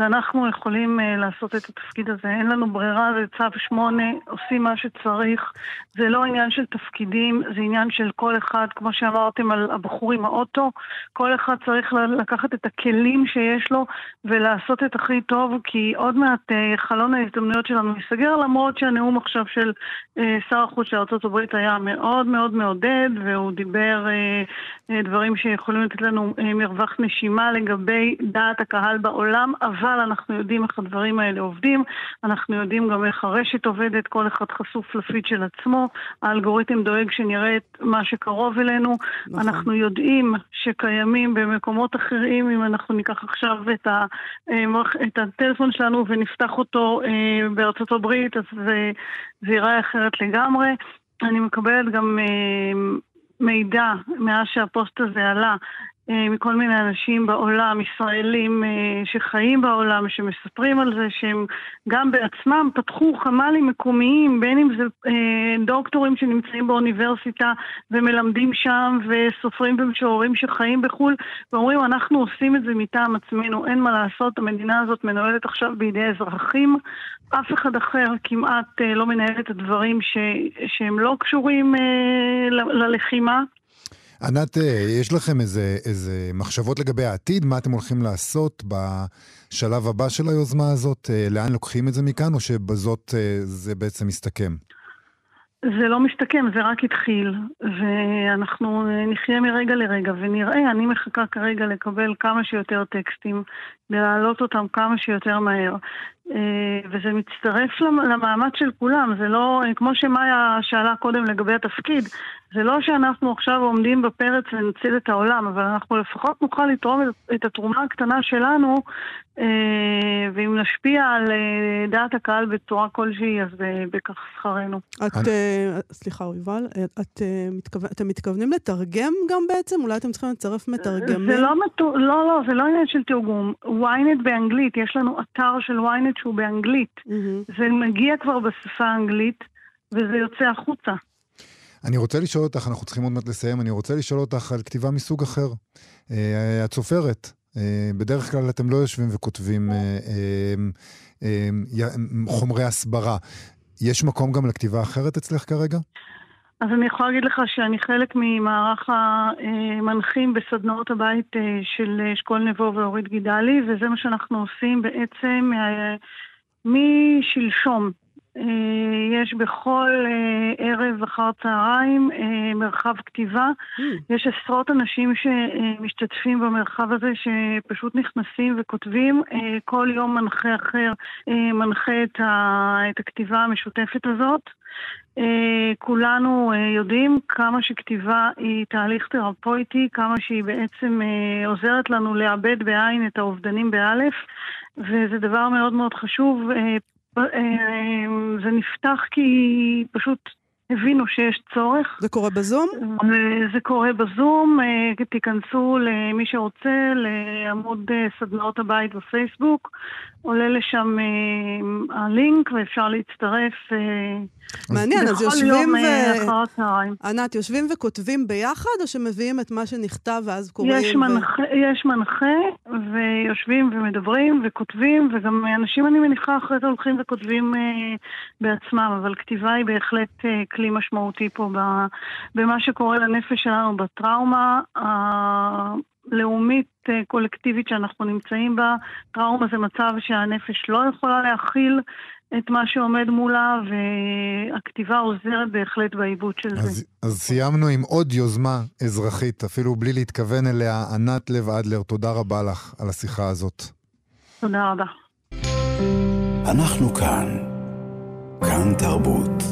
ואנחנו יכולים uh, לעשות את התפקיד הזה. אין לנו ברירה, זה צו שמונה, עושים מה שצריך. זה לא עניין של תפקידים, זה עניין של כל אחד, כמו שאמרתם על הבחור עם האוטו, כל אחד צריך לקחת את הכלים שיש לו ולעשות את הכי טוב, כי עוד מעט uh, חלון ההזדמנויות שלנו ייסגר, למרות שהנאום עכשיו של uh, שר החוץ של ארה"ב היה מאוד מאוד מעודד, והוא דיבר uh, uh, דברים שיכולים לתת לנו uh, מרווח נשימה לגבי דעת הקהל בעולם, אבל... אבל אנחנו יודעים איך הדברים האלה עובדים, אנחנו יודעים גם איך הרשת עובדת, כל אחד חשוף לפיד של עצמו, האלגוריתם דואג שנראה את מה שקרוב אלינו, נכון. אנחנו יודעים שקיימים במקומות אחרים, אם אנחנו ניקח עכשיו את, ה, אה, את הטלפון שלנו ונפתח אותו אה, בארצות הברית, אז זה, זה ייראה אחרת לגמרי. אני מקבלת גם אה, מידע מאז שהפוסט הזה עלה מכל מיני אנשים בעולם, ישראלים אה, שחיים בעולם, שמספרים על זה שהם גם בעצמם פתחו חמ"לים מקומיים, בין אם זה אה, דוקטורים שנמצאים באוניברסיטה ומלמדים שם, וסופרים ומשוררים שחיים בחו"ל, ואומרים, אנחנו עושים את זה מטעם עצמנו, אין מה לעשות, המדינה הזאת מנוהלת עכשיו בידי אזרחים, אף אחד אחר כמעט לא מנהל את הדברים ש, שהם לא קשורים ללחימה. ענת, אה, יש לכם איזה, איזה מחשבות לגבי העתיד? מה אתם הולכים לעשות בשלב הבא של היוזמה הזאת? אה, לאן לוקחים את זה מכאן, או שבזאת אה, זה בעצם מסתכם? זה לא מסתכם, זה רק התחיל, ואנחנו נחיה מרגע לרגע ונראה, אני מחכה כרגע לקבל כמה שיותר טקסטים, להעלות אותם כמה שיותר מהר. וזה מצטרף למאמץ של כולם, זה לא, כמו שמאיה שאלה קודם לגבי התפקיד, זה לא שאנחנו עכשיו עומדים בפרץ ונציל את העולם, אבל אנחנו לפחות נוכל לתרום את התרומה הקטנה שלנו, אה, ואם נשפיע על אה, דעת הקהל בצורה כלשהי, אז אה, בכך שכרנו. את, סליחה, יובל, את, אתם מתכוונים לתרגם גם בעצם? אולי אתם צריכים לצרף מתרגמים? זה לא, לא, לא, זה לא עניין של תרגום. ynet באנגלית, יש לנו אתר של ynet שהוא באנגלית. Mm-hmm. זה מגיע כבר בשפה האנגלית, וזה יוצא החוצה. אני רוצה לשאול אותך, אנחנו צריכים עוד מעט לסיים, אני רוצה לשאול אותך על כתיבה מסוג אחר. את סופרת. Uh, בדרך כלל אתם לא יושבים וכותבים uh, חומרי הסברה. יש מקום גם לכתיבה אחרת אצלך כרגע? אז אני יכולה להגיד לך שאני חלק ממערך המנחים בסדנאות הבית של אשכול נבו ואורית גידלי, וזה מה שאנחנו עושים בעצם משלשום. אה, יש בכל אה, ערב אחר צהריים אה, מרחב כתיבה. Mm. יש עשרות אנשים שמשתתפים במרחב הזה, שפשוט נכנסים וכותבים. כל יום מנחה אחר מנחה את הכתיבה המשותפת הזאת. כולנו יודעים כמה שכתיבה היא תהליך תרפויטי, כמה שהיא בעצם עוזרת לנו לאבד בעין את האובדנים באלף, וזה דבר מאוד מאוד חשוב. אה, זה נפתח כי פשוט הבינו שיש צורך. זה קורה בזום? זה קורה בזום, אה, תיכנסו למי שרוצה לעמוד אה, סדנאות הבית בפייסבוק, עולה לשם הלינק ואפשר להצטרף. מעניין, אז יושבים ו... ענת, יושבים וכותבים ביחד, או שמביאים את מה שנכתב ואז קוראים? יש, ו... מנחה, יש מנחה, ויושבים ומדברים וכותבים, וגם אנשים, אני מניחה, אחרי זה הולכים וכותבים אה, בעצמם, אבל כתיבה היא בהחלט אה, כלי משמעותי פה ב, במה שקורה לנפש שלנו בטראומה. לאומית אה, קולקטיבית שאנחנו נמצאים בה. טראומה זה מצב שהנפש לא יכולה להכיל את מה שעומד מולה, והכתיבה עוזרת בהחלט בעיבוד של אז, זה. אז סיימנו עם עוד יוזמה אזרחית, אפילו בלי להתכוון אליה. ענת לב אדלר, תודה רבה לך על השיחה הזאת. תודה רבה. אנחנו כאן. כאן תרבות.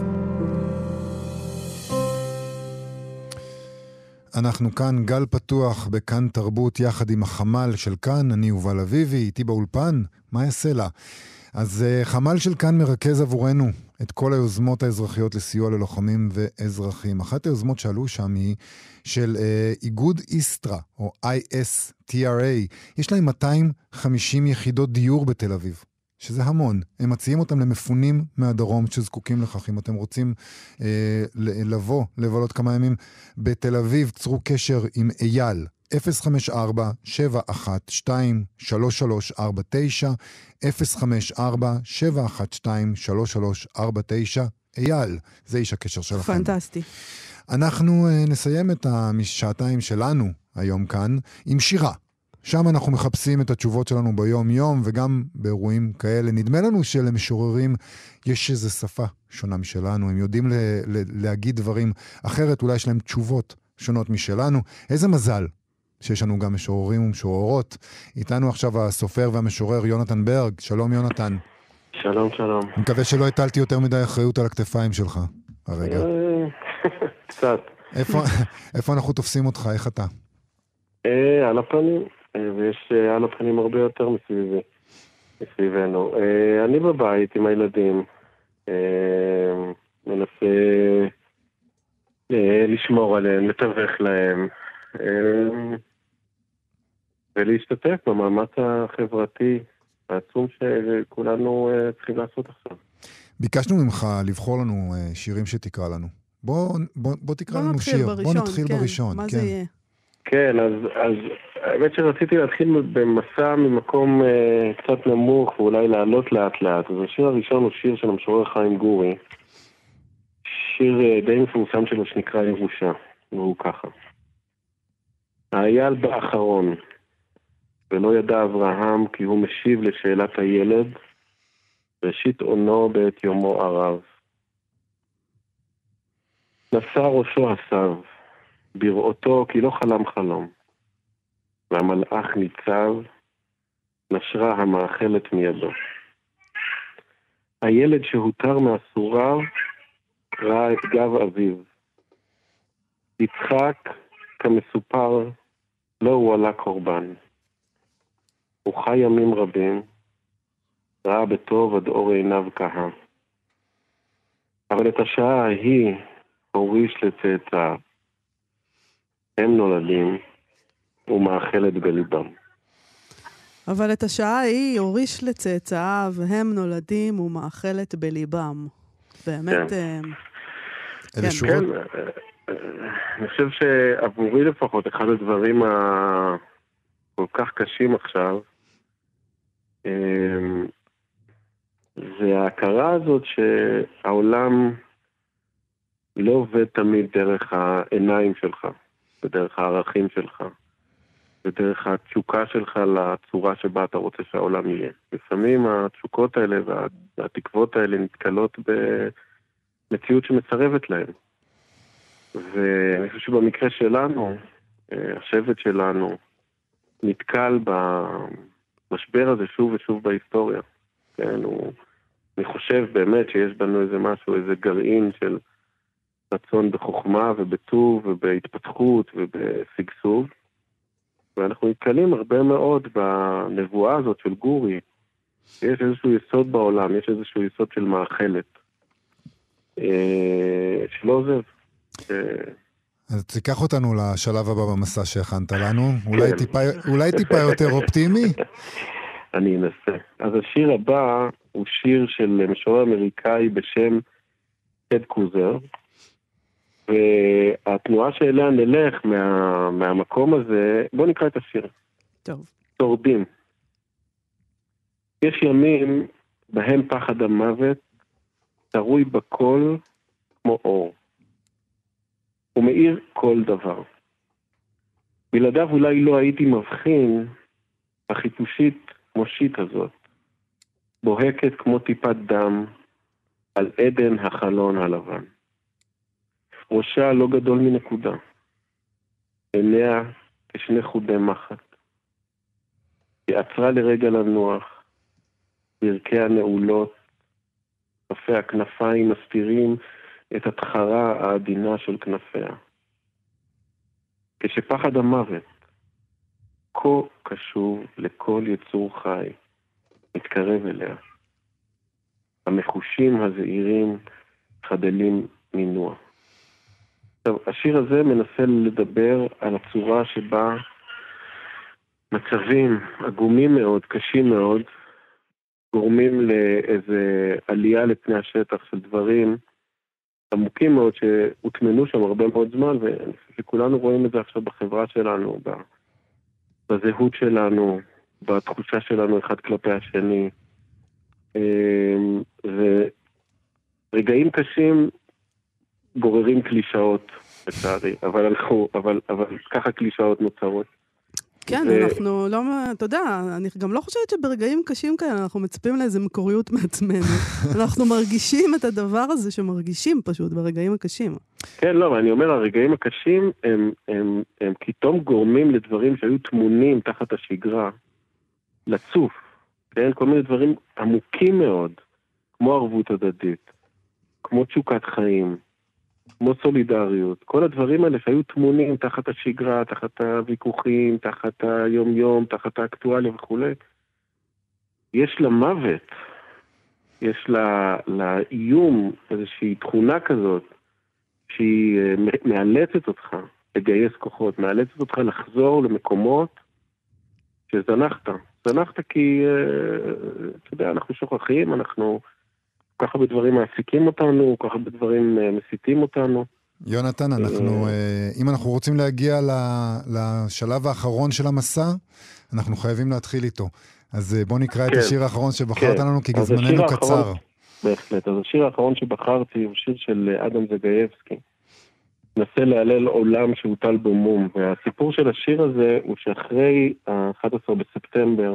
אנחנו כאן, גל פתוח בכאן תרבות, יחד עם החמ"ל של כאן, אני יובל אביבי, איתי באולפן, מה אעשה לה? אז uh, חמ"ל של כאן מרכז עבורנו את כל היוזמות האזרחיות לסיוע ללוחמים ואזרחים. אחת היוזמות שעלו שם היא של uh, איגוד איסטרה, או ISTRA. יש להם 250 יחידות דיור בתל אביב. שזה המון. הם מציעים אותם למפונים מהדרום שזקוקים לכך. אם אתם רוצים אה, לבוא, לבלות כמה ימים בתל אביב, צרו קשר עם אייל, 054-712-3349, 054-712-3349. אייל, זה איש הקשר שלכם. פנטסטי. אנחנו uh, נסיים את השעתיים שלנו היום כאן עם שירה. שם אנחנו מחפשים את התשובות שלנו ביום-יום, וגם באירועים כאלה. נדמה לנו שלמשוררים יש איזו שפה שונה משלנו, הם יודעים ל- ל- להגיד דברים אחרת, אולי יש להם תשובות שונות משלנו. איזה מזל שיש לנו גם משוררים ומשוררות. איתנו עכשיו הסופר והמשורר יונתן ברג. שלום, יונתן. שלום, שלום. אני מקווה שלא הטלתי יותר מדי אחריות על הכתפיים שלך הרגע. אה, [LAUGHS] קצת. איפה, איפה אנחנו תופסים אותך? איך אתה? אה, על הפנים, אה, ויש על הפנים הרבה יותר מסביבי, מסביבנו. אני בבית עם הילדים, מנסה לשמור עליהם, לתווך להם. ולהשתתף במאמץ החברתי העצום שכולנו אה, צריכים לעשות עכשיו. ביקשנו ממך לבחור לנו אה, שירים שתקרא לנו. בוא, בוא, בוא תקרא בוא לנו שיר. בראשון, בוא נתחיל כן. בראשון. מה כן. זה יהיה? כן, אז, אז האמת שרציתי להתחיל במסע ממקום אה, קצת נמוך ואולי לעלות לאט לאט. אז השיר הראשון הוא שיר של המשורר חיים גורי, שיר אה, די מפורסם שלו שנקרא ירושה, והוא ככה. האייל באחרון, ולא ידע אברהם כי הוא משיב לשאלת הילד, ראשית עונו בעת יומו ערב. נשא ראשו הסב, בראותו כי לא חלם חלום. והמלאך ניצב, נשרה המאכלת מידו. הילד שהותר מאסוריו ראה את גב אביו. יצחק, כמסופר, לא הועלה קורבן. הוא חי ימים רבים, ראה בטוב עד אור עיניו כהה. אבל את השעה ההיא הוריש לצאצאיו. הם נולדים ומאכלת בליבם. אבל את השעה ההיא הוריש לצאצאיו, הם נולדים ומאכלת בליבם. באמת, כן. אה, אלה כן. שורות... כן, אה, אני חושב שעבורי לפחות, אחד הדברים הכל כך קשים עכשיו, אה, זה ההכרה הזאת שהעולם לא עובד תמיד דרך העיניים שלך, ודרך הערכים שלך, ודרך התשוקה שלך לצורה שבה אתה רוצה שהעולם יהיה. לפעמים התשוקות האלה וה- והתקוות האלה נתקלות במציאות שמסרבת להן. ואני חושב שבמקרה שלנו, אה, השבט שלנו נתקל במשבר הזה שוב ושוב בהיסטוריה. כן, הוא... אני חושב באמת שיש בנו איזה משהו, איזה גרעין של רצון בחוכמה ובטוב ובהתפתחות ובשגשוג. ואנחנו נתקלים הרבה מאוד בנבואה הזאת של גורי. יש איזשהו יסוד בעולם, יש איזשהו יסוד של מאכלת, אה, שלא עוזב. אז תיקח אותנו לשלב הבא במסע שהכנת לנו. אולי כן. טיפה, אולי טיפה יותר אופטימי? [LAUGHS] אני אנסה. אז השיר הבא הוא שיר של משורר אמריקאי בשם טד קוזר, והתנועה שאליה נלך מה, מהמקום הזה, בואו נקרא את השיר. טוב. שורדים. יש ימים בהם פחד המוות תרוי בכל כמו אור. הוא מאיר כל דבר. בלעדיו אולי לא הייתי מבחין החיפושית מושית הזאת, בוהקת כמו טיפת דם על עדן החלון הלבן. ראשה לא גדול מנקודה, עיניה כשני חודי מחט. היא עצרה לרגע לנוח, ברכיה נעולות, כפי הכנפיים מסתירים את התחרה העדינה של כנפיה. כשפחד המוות, כה קשוב לכל יצור חי, מתקרב אליה. המחושים הזעירים חדלים מנוע. עכשיו, השיר הזה מנסה לדבר על הצורה שבה מצבים עגומים מאוד, קשים מאוד, גורמים לאיזה עלייה לפני השטח של דברים עמוקים מאוד שהוטמנו שם הרבה מאוד זמן, ואני חושב שכולנו רואים את זה עכשיו בחברה שלנו, בזהות שלנו, בתחושה שלנו אחד כלפי השני. אמ, ורגעים קשים גוררים קלישאות, לצערי, אבל אבל, אבל ככה קלישאות נוצרות. כן, ו- אנחנו לא, אתה יודע, אני גם לא חושבת שברגעים קשים כאלה אנחנו מצפים לאיזה מקוריות [LAUGHS] מעצמנו. אנחנו מרגישים את הדבר הזה שמרגישים פשוט ברגעים הקשים. כן, לא, אבל אני אומר, הרגעים הקשים הם, הם, הם פתאום גורמים לדברים שהיו טמונים תחת השגרה, לצוף, כן? כל מיני דברים עמוקים מאוד, כמו ערבות הדדית, כמו תשוקת חיים, כמו סולידריות, כל הדברים האלה שהיו טמונים תחת השגרה, תחת הוויכוחים, תחת היום-יום, תחת האקטואליה וכולי, יש למוות, יש לה, לאיום איזושהי תכונה כזאת, שהיא אה, מאלצת אותך לגייס כוחות, מאלצת אותך לחזור למקומות שזנחת. זנחת כי, אה, אתה יודע, אנחנו שוכחים, אנחנו... כל כך הרבה דברים מעסיקים אותנו, כל כך הרבה דברים אה, מסיתים אותנו. יונתן, אנחנו, אה, אם אנחנו רוצים להגיע לשלב האחרון של המסע, אנחנו חייבים להתחיל איתו. אז בוא נקרא כן. את השיר האחרון שבחרת כן. לנו, כי זמננו קצר. בהחלט. אז השיר האחרון שבחרתי הוא שיר של אדם זגייבסקי. נסה להלל עולם שהוטל בו מום. והסיפור של השיר הזה הוא שאחרי ה-11 בספטמבר,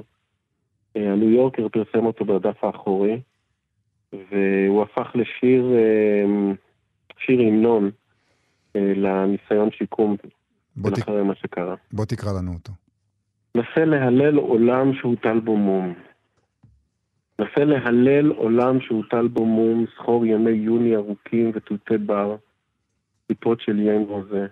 הניו יורקר פרסם אותו בדף האחורי, והוא הפך לשיר, אה, שיר המנון אה, לניסיון שיקום ולאחרי תק... מה שקרה. בוא תקרא לנו אותו. נסה להלל עולם שהוטל בו מום. נסה להלל עולם שהוטל בו מום, זכור ימי יוני ארוכים ותותי בר, טיפות של יין רוזה.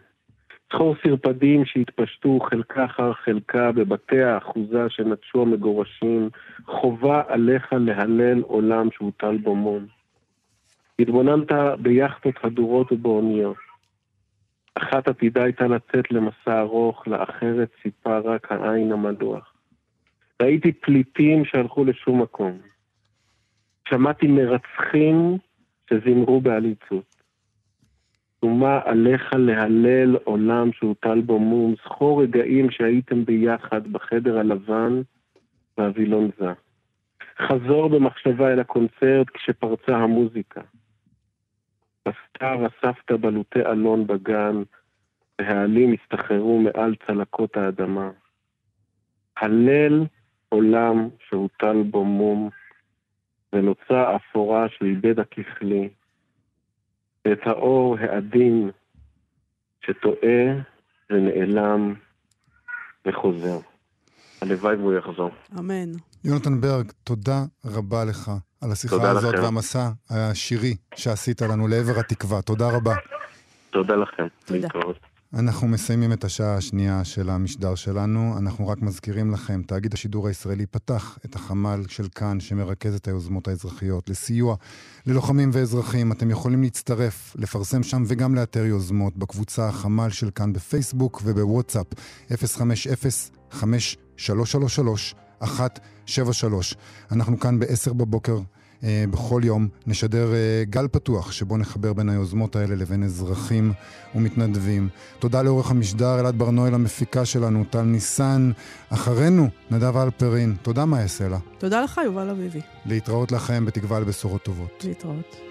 זכור סרפדים שהתפשטו חלקה אחר חלקה בבתי האחוזה שנטשו המגורשים, חובה עליך להלל עולם שהוטל בו מום. התבוננת ביאכטות הדורות ובאוניות. אחת עתידה הייתה לצאת למסע ארוך, לאחרת ציפה רק העין המדוח. ראיתי פליטים שהלכו לשום מקום. שמעתי מרצחים שזמרו בעליצות. שומה עליך להלל עולם שהוטל בו מום, זכור רגעים שהייתם ביחד בחדר הלבן והווילון זה. חזור במחשבה אל הקונצרט כשפרצה המוזיקה. בסתיו אספת בלוטי אלון בגן, והעלים הסתחררו מעל צלקות האדמה. הלל עולם שהוטל בו מום, ונוצרה אפורה שאיבד הככלי, ואת האור העדין שטועה ונעלם וחוזר. הלוואי והוא יחזור. אמן. יונתן ברג, תודה רבה לך על השיחה הזאת לכם. והמסע השירי שעשית לנו לעבר התקווה. תודה רבה. תודה לכם. תודה. להתראות. אנחנו מסיימים את השעה השנייה של המשדר שלנו. אנחנו רק מזכירים לכם, תאגיד השידור הישראלי פתח את החמ"ל של כאן, שמרכז את היוזמות האזרחיות לסיוע ללוחמים ואזרחים. אתם יכולים להצטרף, לפרסם שם וגם לאתר יוזמות בקבוצה החמ"ל של כאן בפייסבוק ובוואטסאפ 050-5333-173. אנחנו כאן ב-10 בבוקר. אה, בכל יום נשדר אה, גל פתוח, שבו נחבר בין היוזמות האלה לבין אזרחים ומתנדבים. תודה לעורך המשדר אלעד ברנועל המפיקה שלנו, טל ניסן. אחרינו, נדב אלפרין. תודה, מאיה סלע. תודה לך, יובל אביבי. להתראות לכם, בתקווה לבשורות טובות. להתראות.